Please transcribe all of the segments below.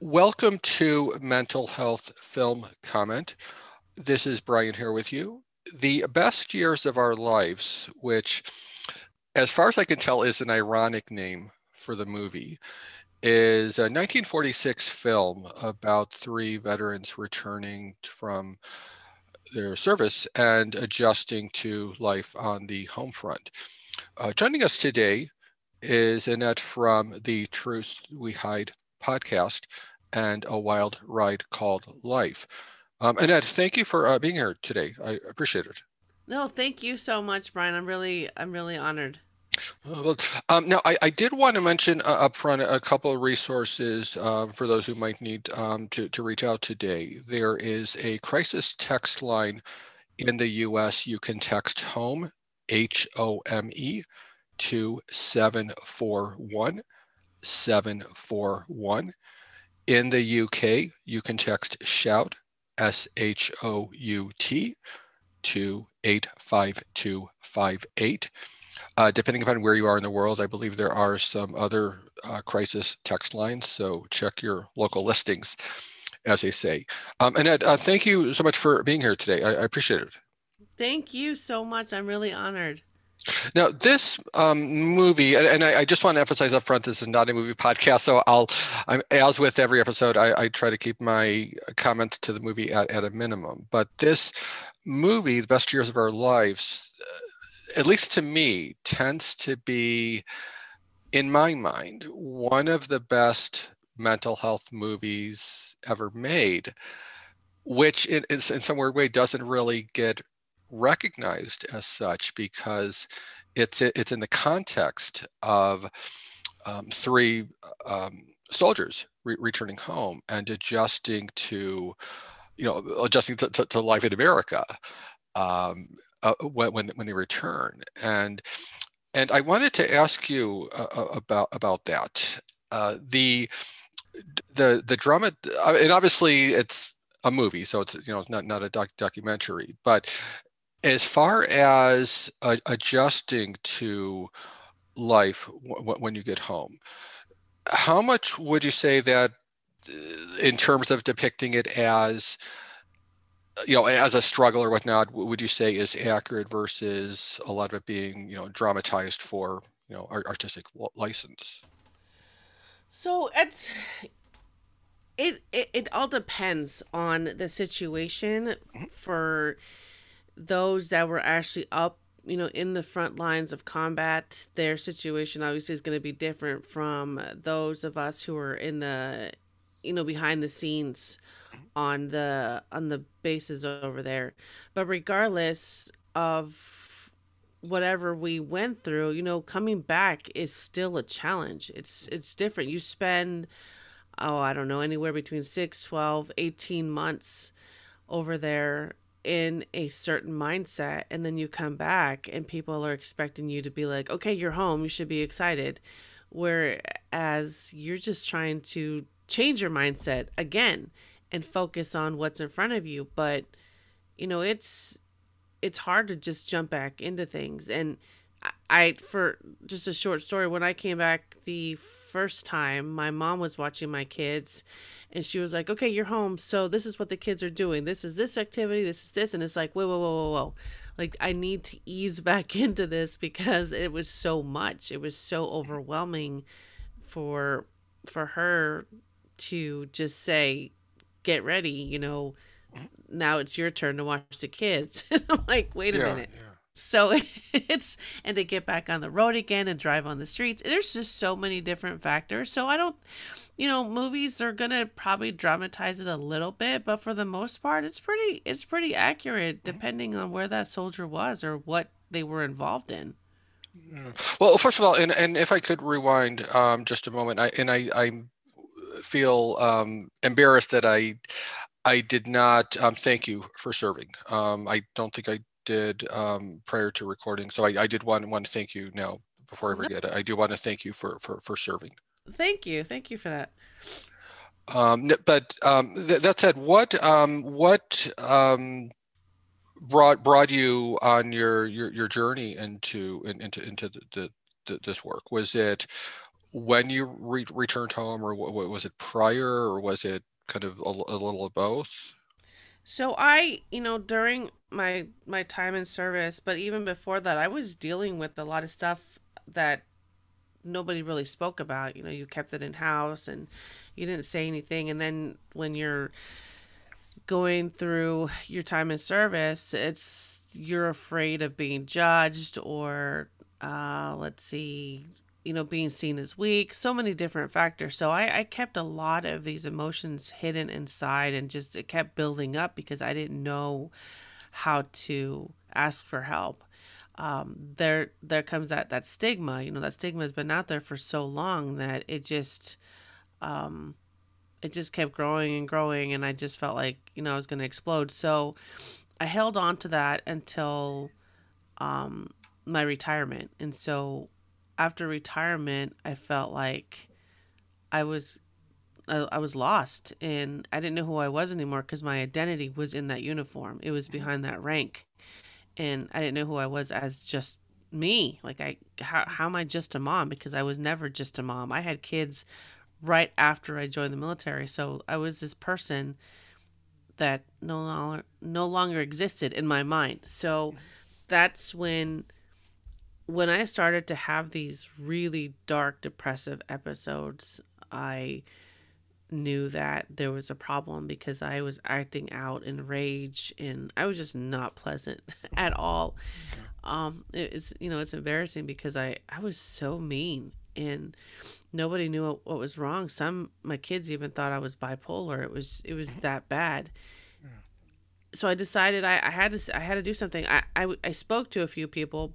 Welcome to Mental Health Film Comment. This is Brian here with you. The best years of our lives, which, as far as I can tell, is an ironic name for the movie, is a 1946 film about three veterans returning from their service and adjusting to life on the home front. Uh, joining us today is Annette from the Truth We Hide podcast and A Wild Ride Called Life. Um, Annette, thank you for uh, being here today. I appreciate it. No, thank you so much, Brian. I'm really, I'm really honored. Uh, well, um, now I, I, did want to mention uh, up front a couple of resources uh, for those who might need um, to, to reach out today. There is a crisis text line in the US. You can text HOME, H O M E, to 741 741. In the UK, you can text SHOUT, S H O U T, to 85258. Uh, depending upon where you are in the world, I believe there are some other uh, crisis text lines, so check your local listings, as they say. Um, Annette, uh, thank you so much for being here today. I, I, appreciate it. Thank you so much. I'm really honored. Now, this um, movie, and, and I, I, just want to emphasize up front, this is not a movie podcast. So I'll, I'm, as with every episode, I, I try to keep my comments to the movie at, at a minimum. But this movie, The Best Years of Our Lives, at least to me, tends to be, in my mind, one of the best mental health movies ever made, which in, in, in some weird way doesn't really get recognized as such because it's it's in the context of um, three um, soldiers re- returning home and adjusting to, you know, adjusting to, to, to life in America. Um, uh, when, when they return and and I wanted to ask you uh, uh about about that uh, the the the drama and obviously it's a movie so it's you know it's not not a doc, documentary but as far as uh, adjusting to life w- when you get home how much would you say that in terms of depicting it as you know, as a struggle or whatnot, would you say is accurate versus a lot of it being, you know, dramatized for, you know, artistic license? So it's it, it it all depends on the situation mm-hmm. for those that were actually up you know in the front lines of combat their situation obviously is going to be different from those of us who are in the you know behind the scenes on the on the bases over there. But regardless of whatever we went through, you know, coming back is still a challenge. It's it's different. You spend oh, I don't know, anywhere between 6, 12, 18 months over there in a certain mindset and then you come back and people are expecting you to be like, "Okay, you're home, you should be excited." Whereas you're just trying to change your mindset again and focus on what's in front of you but you know it's it's hard to just jump back into things and I, for just a short story when i came back the first time my mom was watching my kids and she was like okay you're home so this is what the kids are doing this is this activity this is this and it's like whoa whoa whoa whoa whoa like i need to ease back into this because it was so much it was so overwhelming for for her to just say get ready, you know, now it's your turn to watch the kids. I'm like, wait a yeah, minute. Yeah. So it's and to get back on the road again and drive on the streets. There's just so many different factors. So I don't you know, movies are gonna probably dramatize it a little bit, but for the most part it's pretty it's pretty accurate depending on where that soldier was or what they were involved in. Well, first of all, and, and if I could rewind um, just a moment, I, and I, I'm feel um, embarrassed that I I did not um, thank you for serving. Um, I don't think I did um, prior to recording, so I, I did want want to thank you now before I forget. I do want to thank you for for for serving. Thank you, thank you for that. Um, but um, th- that said, what um, what um, brought brought you on your your, your journey into into into the, the, the, this work? Was it when you re- returned home, or what, was it prior, or was it kind of a, a little of both? So I, you know, during my my time in service, but even before that, I was dealing with a lot of stuff that nobody really spoke about. You know, you kept it in house and you didn't say anything. And then when you're going through your time in service, it's you're afraid of being judged or uh, let's see, you know, being seen as weak, so many different factors. So I, I kept a lot of these emotions hidden inside and just it kept building up because I didn't know how to ask for help. Um, there there comes that that stigma, you know, that stigma has been out there for so long that it just um it just kept growing and growing and I just felt like, you know, I was gonna explode. So I held on to that until um my retirement. And so after retirement, I felt like I was I, I was lost and I didn't know who I was anymore because my identity was in that uniform. It was behind that rank, and I didn't know who I was as just me. Like I, how how am I just a mom? Because I was never just a mom. I had kids right after I joined the military, so I was this person that no longer no longer existed in my mind. So that's when when I started to have these really dark, depressive episodes, I knew that there was a problem because I was acting out in rage and I was just not pleasant at all. Um, it's you know it's embarrassing because I I was so mean and nobody knew what, what was wrong. Some my kids even thought I was bipolar. It was it was that bad. So I decided I, I had to I had to do something. I, I I spoke to a few people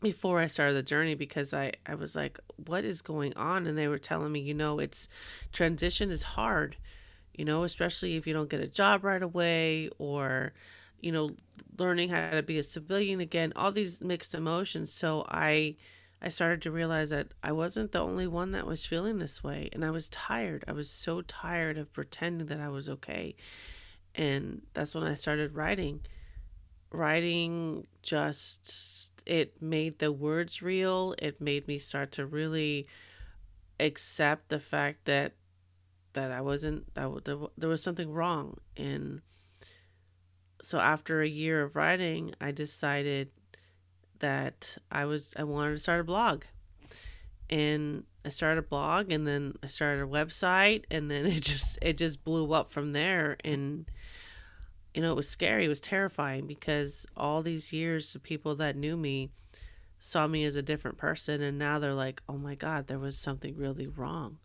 before I started the journey because I, I was like, what is going on? And they were telling me, you know, it's transition is hard, you know, especially if you don't get a job right away or, you know, learning how to be a civilian again, all these mixed emotions. So I, I started to realize that I wasn't the only one that was feeling this way. And I was tired. I was so tired of pretending that I was okay. And that's when I started writing. Writing just it made the words real. It made me start to really accept the fact that that I wasn't that there, was something wrong. And so after a year of writing I decided that I was I wanted to start a blog. And I started a blog and then I started a website and then it just it just blew up from there. And you know, it was scary. It was terrifying because all these years, the people that knew me saw me as a different person, and now they're like, "Oh my God, there was something really wrong."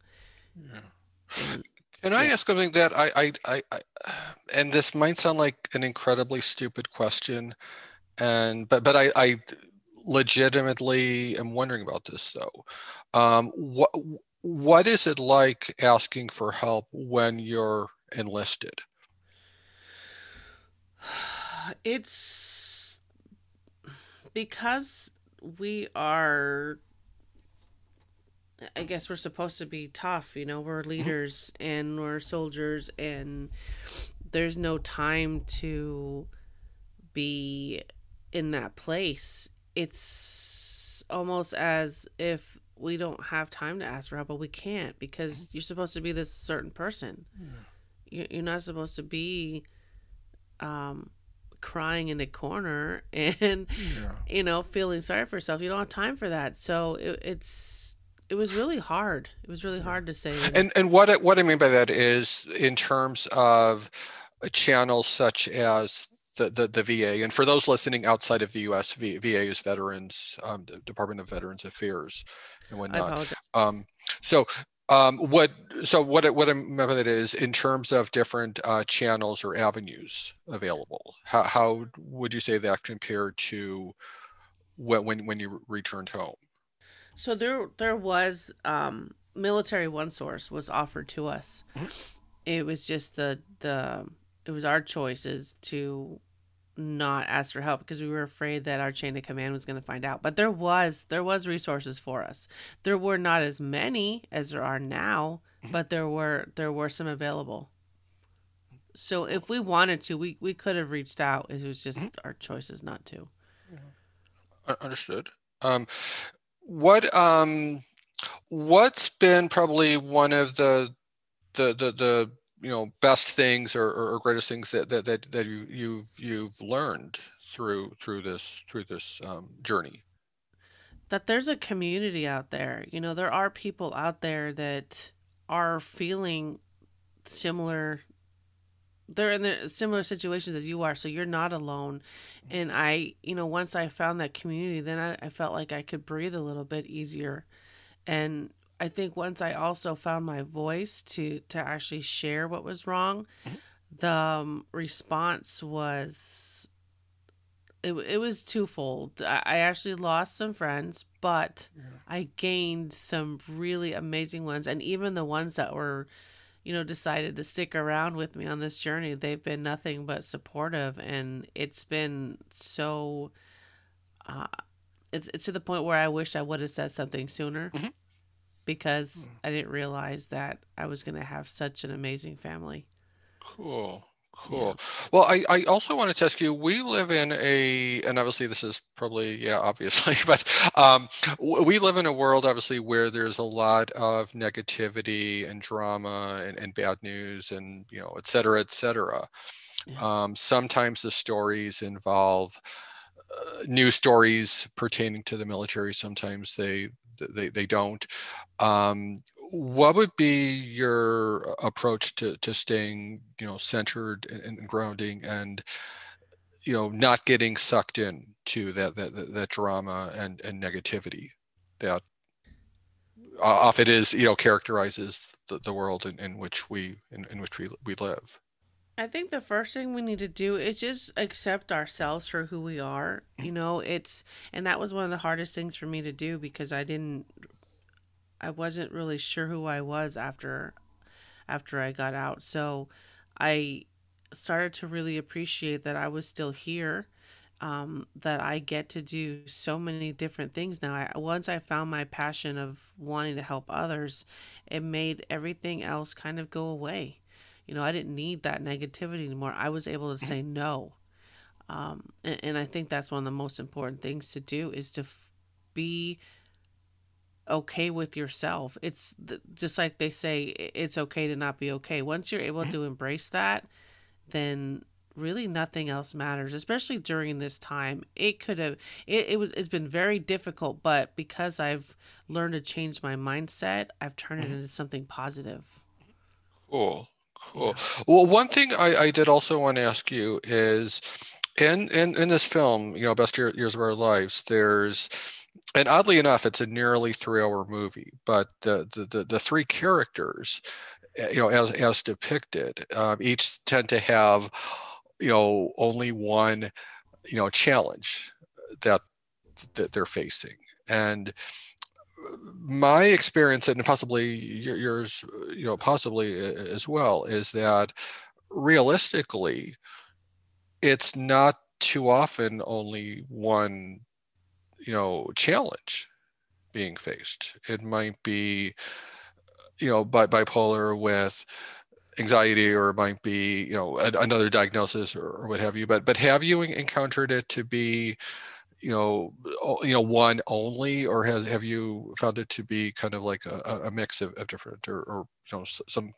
Yeah. And, Can I yeah. ask something that I, I, I, I, and this might sound like an incredibly stupid question, and but but I, I legitimately am wondering about this though. Um, what what is it like asking for help when you're enlisted? It's because we are I guess we're supposed to be tough, you know, we're mm-hmm. leaders and we're soldiers and there's no time to be in that place. It's almost as if we don't have time to ask for help, but we can't because mm-hmm. you're supposed to be this certain person. Yeah. You're not supposed to be um, crying in a corner and yeah. you know feeling sorry for yourself you don't have time for that so it, it's it was really hard it was really hard to say and and what I, what i mean by that is in terms of channels such as the, the, the VA. And for those listening outside of the U.S., v, VA is Veterans um, Department of Veterans Affairs and whatnot. Um, so um, what so what what I'm remember that is in terms of different uh, channels or avenues available. How how would you say that compared to when when when you returned home? So there there was um, military one source was offered to us. Mm-hmm. It was just the the it was our choices to not ask for help because we were afraid that our chain of command was going to find out. But there was there was resources for us. There were not as many as there are now but there were there were some available. So if we wanted to we we could have reached out. It was just mm-hmm. our choices not to. Understood. Um what um what's been probably one of the the the, the you know best things or, or greatest things that that that, that you you've you've learned through through this through this um, journey? That there's a community out there. You know there are people out there that are feeling similar they're in the similar situations as you are so you're not alone. And i you know once i found that community then I, I felt like i could breathe a little bit easier. And I think once I also found my voice to to actually share what was wrong, mm-hmm. the um, response was it, it was twofold. I, I actually lost some friends, but yeah. I gained some really amazing ones, and even the ones that were, you know, decided to stick around with me on this journey, they've been nothing but supportive, and it's been so. Uh, it's, it's to the point where I wish I would have said something sooner. Mm-hmm because I didn't realize that I was going to have such an amazing family. Cool. Cool. Yeah. Well, I, I also wanted to ask you, we live in a, and obviously this is probably, yeah, obviously, but um, we live in a world, obviously, where there's a lot of negativity and drama and, and bad news and, you know, et cetera, et cetera. Yeah. Um, sometimes the stories involve uh, news stories pertaining to the military. Sometimes they they, they don't. Um, what would be your approach to, to staying, you know, centered and, and grounding and, you know, not getting sucked in to that, that, that drama and, and negativity that often is, you know, characterizes the, the world in, in which we, in, in which we, we live. I think the first thing we need to do is just accept ourselves for who we are. You know, it's and that was one of the hardest things for me to do because I didn't I wasn't really sure who I was after after I got out. So I started to really appreciate that I was still here. Um, that I get to do so many different things now. I, once I found my passion of wanting to help others, it made everything else kind of go away you know, I didn't need that negativity anymore. I was able to say no. Um, and, and, I think that's one of the most important things to do is to f- be okay with yourself. It's th- just like they say, it's okay to not be okay. Once you're able to embrace that, then really nothing else matters especially during this time it could have it, it was it's been very difficult but because i've learned to change my mindset i've turned it into something positive cool Cool. Well, one thing I, I did also want to ask you is, in in in this film, you know, best year, years of our lives, there's, and oddly enough, it's a nearly three-hour movie, but the the the, the three characters, eh, you know, as as depicted, um, each tend to have, you know, only one, you know, challenge that that they're facing, and my experience and possibly yours you know possibly as well is that realistically it's not too often only one you know challenge being faced. It might be you know bi- bipolar with anxiety or it might be you know another diagnosis or, or what have you but but have you encountered it to be you know you know one only or has have you found it to be kind of like a, a mix of, of different or, or you know some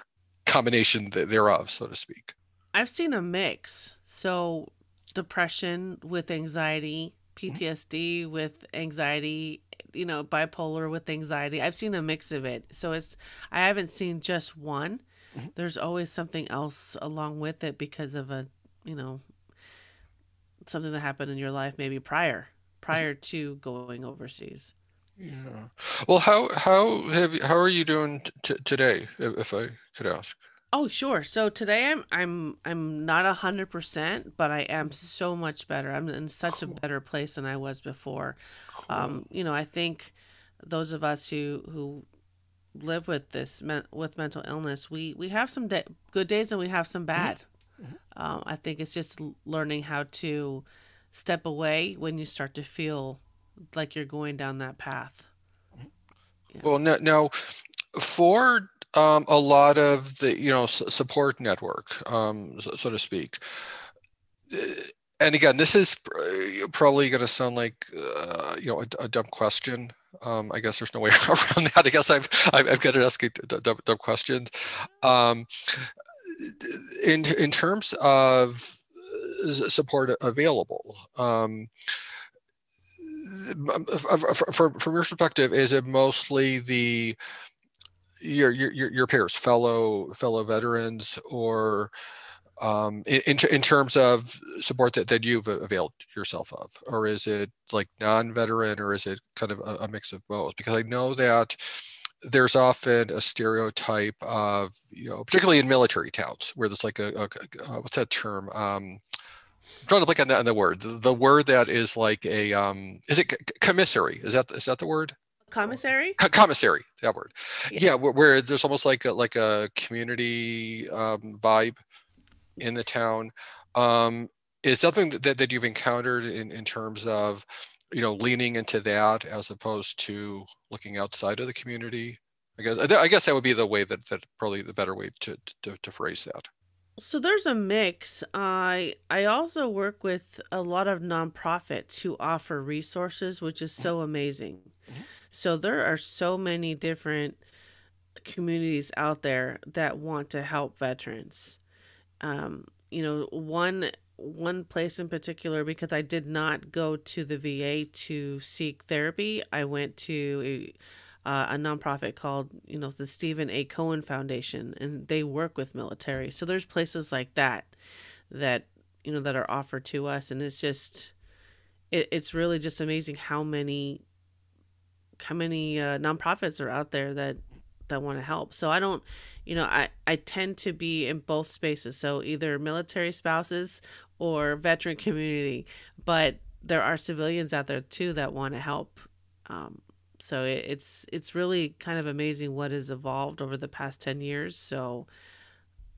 combination thereof so to speak? I've seen a mix. So depression with anxiety ptsd mm-hmm. with anxiety you know bipolar with anxiety. I've seen a mix of it. So it's i haven't seen just one. Mm-hmm. there's always something else along with it because of a you know something that happened in your life maybe prior prior to going overseas. Yeah. Well, how how have you, how are you doing t- today, if I could ask? Oh, sure. So today I'm I'm I'm not a hundred percent, but I am so much better. I'm in such cool. a better place than I was before. Cool. Um, you know, I think those of us who who live with this with mental illness, we we have some day, good days and we have some mm-hmm. bad. Mm-hmm. Um, I think it's just learning how to step away when you start to feel like you're going down that path. Yeah. Well, now, now for um, a lot of the you know support network, um, so, so, to speak, and again, this is probably going to sound like uh, you know a, a dumb question. Um, I guess there's no way around that. I guess I've I've, I've got to ask dumb, dumb questions. Um, in in terms of uh, support available. Um, from, from your perspective, is it mostly the your your your peers, fellow fellow veterans, or um, in, in terms of support that, that you've availed yourself of, or is it like non-veteran, or is it kind of a, a mix of both? Because I know that there's often a stereotype of you know, particularly in military towns, where there's like a, a, a what's that term? Um, I'm trying to click on that on the word. The, the, word that is like a um, is it commissary? Is that is that the word? Commissary. C- commissary. That word. Yeah, yeah where, where, there's almost like a, like a community um, vibe in the town. Um, is something that, that you've encountered in, in terms of you know leaning into that as opposed to looking outside of the community? I guess i guess that would be the way that that probably the better way to to, to phrase that. So there's a mix. I i also work with a lot of nonprofits who offer resources which is so amazing. Mm-hmm. so there are so many different communities out there that want to help veterans. Um, you know, one one place in particular because I did not go to the VA to seek therapy. I went to a, uh, a nonprofit called, you know, the Steven A. Cohen Foundation, and they work with military. So there's places like that that you know that are offered to us, and it's just, it, it's really just amazing how many, how many uh, nonprofits are out there that that want to help. So I don't, you know, I I tend to be in both spaces. So either military spouses or veteran community, but there are civilians out there too that want to help. Um, so it, it's it's really kind of amazing what has evolved over the past 10 years. So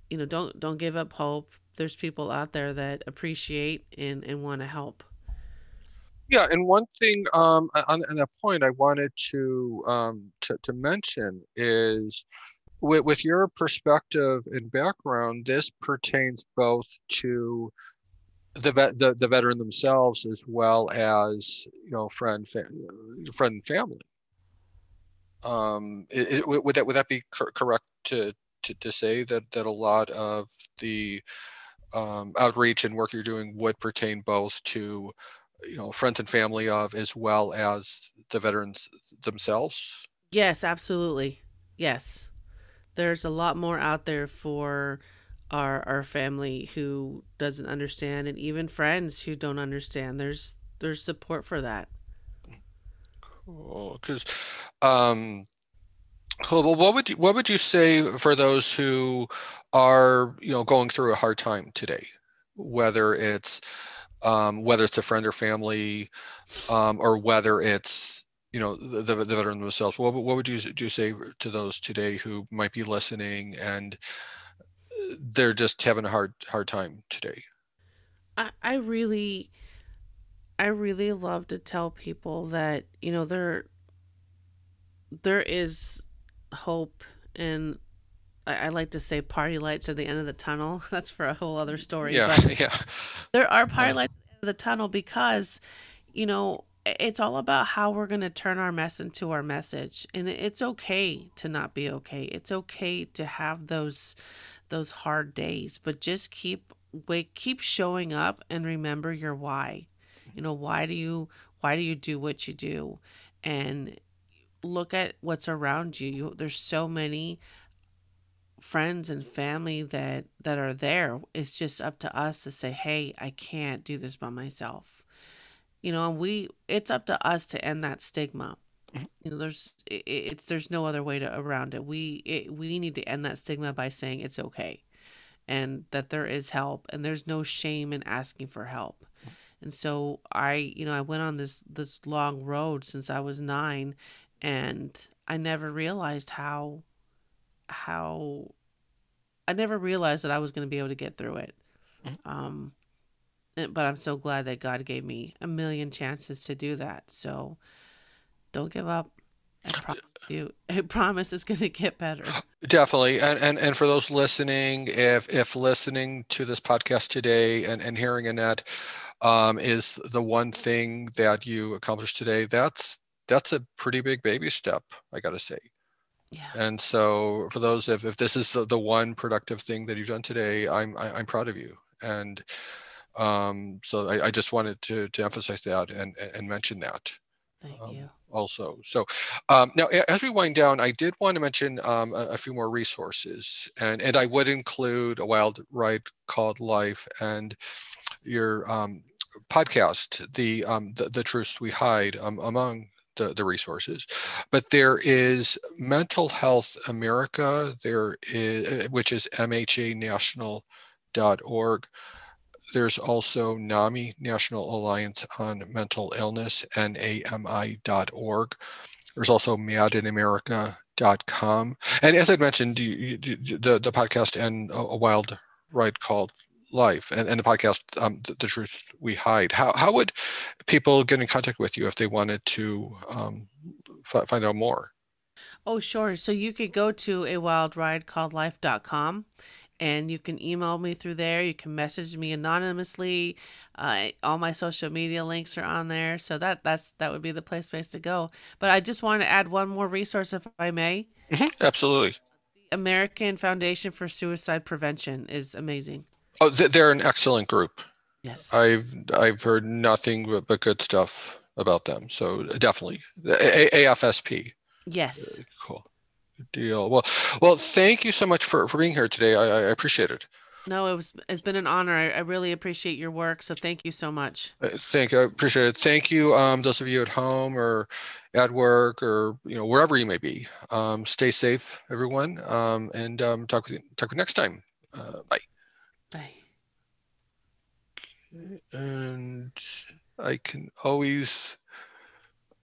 you know, don't don't give up hope. There's people out there that appreciate and and want to help. Yeah, and one thing um, on, on that point I wanted to um, to, to mention is with, with your perspective and background, this pertains both to the vet, the, the veteran themselves as well as you know friend friend family. Um, would that would that be cor- correct to, to to say that that a lot of the um, outreach and work you're doing would pertain both to you know friends and family of as well as the veterans themselves? Yes absolutely. Yes. There's a lot more out there for our our family who doesn't understand and even friends who don't understand. There's there's support for that. Cool because um well, what would you what would you say for those who are you know going through a hard time today? Whether it's um, whether it's a friend or family, um, or whether it's you know the, the, veteran themselves. What, what would you do say to those today who might be listening and uh, they're just having a hard hard time today? I, I really, I really love to tell people that you know there there is hope and I, I like to say party lights at the end of the tunnel. That's for a whole other story. Yeah, yeah. There are party lights at the end of the tunnel because, you know, it's all about how we're going to turn our mess into our message and it's okay to not be okay it's okay to have those those hard days but just keep wait keep showing up and remember your why you know why do you why do you do what you do and look at what's around you, you there's so many friends and family that that are there. It's just up to us to say hey i can't do this by myself. You know and we it's up to us to end that stigma. You know there's it, it's there's no other way to around it. We it, we need to end that stigma by saying it's okay and that there is help and there's no shame in asking for help. And so i you know i went on this this long road since i was 9 and i never realized how how I never realized that I was going to be able to get through it. Mm-hmm. Um, but I'm so glad that God gave me a million chances to do that. So don't give up. I promise you, I promise it's going to get better. Definitely. And, and, and for those listening, if, if listening to this podcast today and, and hearing Annette, um, is the one thing that you accomplished today, that's that's a pretty big baby step, I got to say. Yeah. And so, for those if, if this is the, the one productive thing that you've done today, I'm I, am i am proud of you. And um, so I, I, just wanted to to emphasize that and and mention that. Thank um, you. Also, so um, now as we wind down, I did want to mention um, a, a, few more resources, and and I would include a wild ride called Life and your um, podcast, the, um, the the truths we hide, um, among the, the resources. But there is Mental Health America, there is eh, which is mhanational.org. There's also NAMI, National Alliance on Mental Illness, NAMI.org. There's also madinamerica.com. And as I mentioned, the, the podcast and a, wild ride called life and, and the podcast um, the, the, truth we hide how, how would people get in contact with you if they wanted to um, f- find out more oh sure so you could go to a wild ride called life.com and you can email me through there. You can message me anonymously. Uh, all my social media links are on there, so that that's that would be the place place to go. But I just want to add one more resource, if I may. Mm-hmm, absolutely. The American Foundation for Suicide Prevention is amazing. Oh, they're an excellent group. Yes. I've I've heard nothing but, but good stuff about them. So definitely, A- AFSP. Yes. Cool. Good deal. Well, well, thank you so much for, for being here today. I, I appreciate it. No, it was it's been an honor. I, I really appreciate your work. So thank you so much. Uh, thank you. I appreciate it. Thank you, um, those of you at home or at work or you know wherever you may be. Um, stay safe, everyone, um, and um, talk with you, talk with you next time. Uh, bye. Bye. And I can always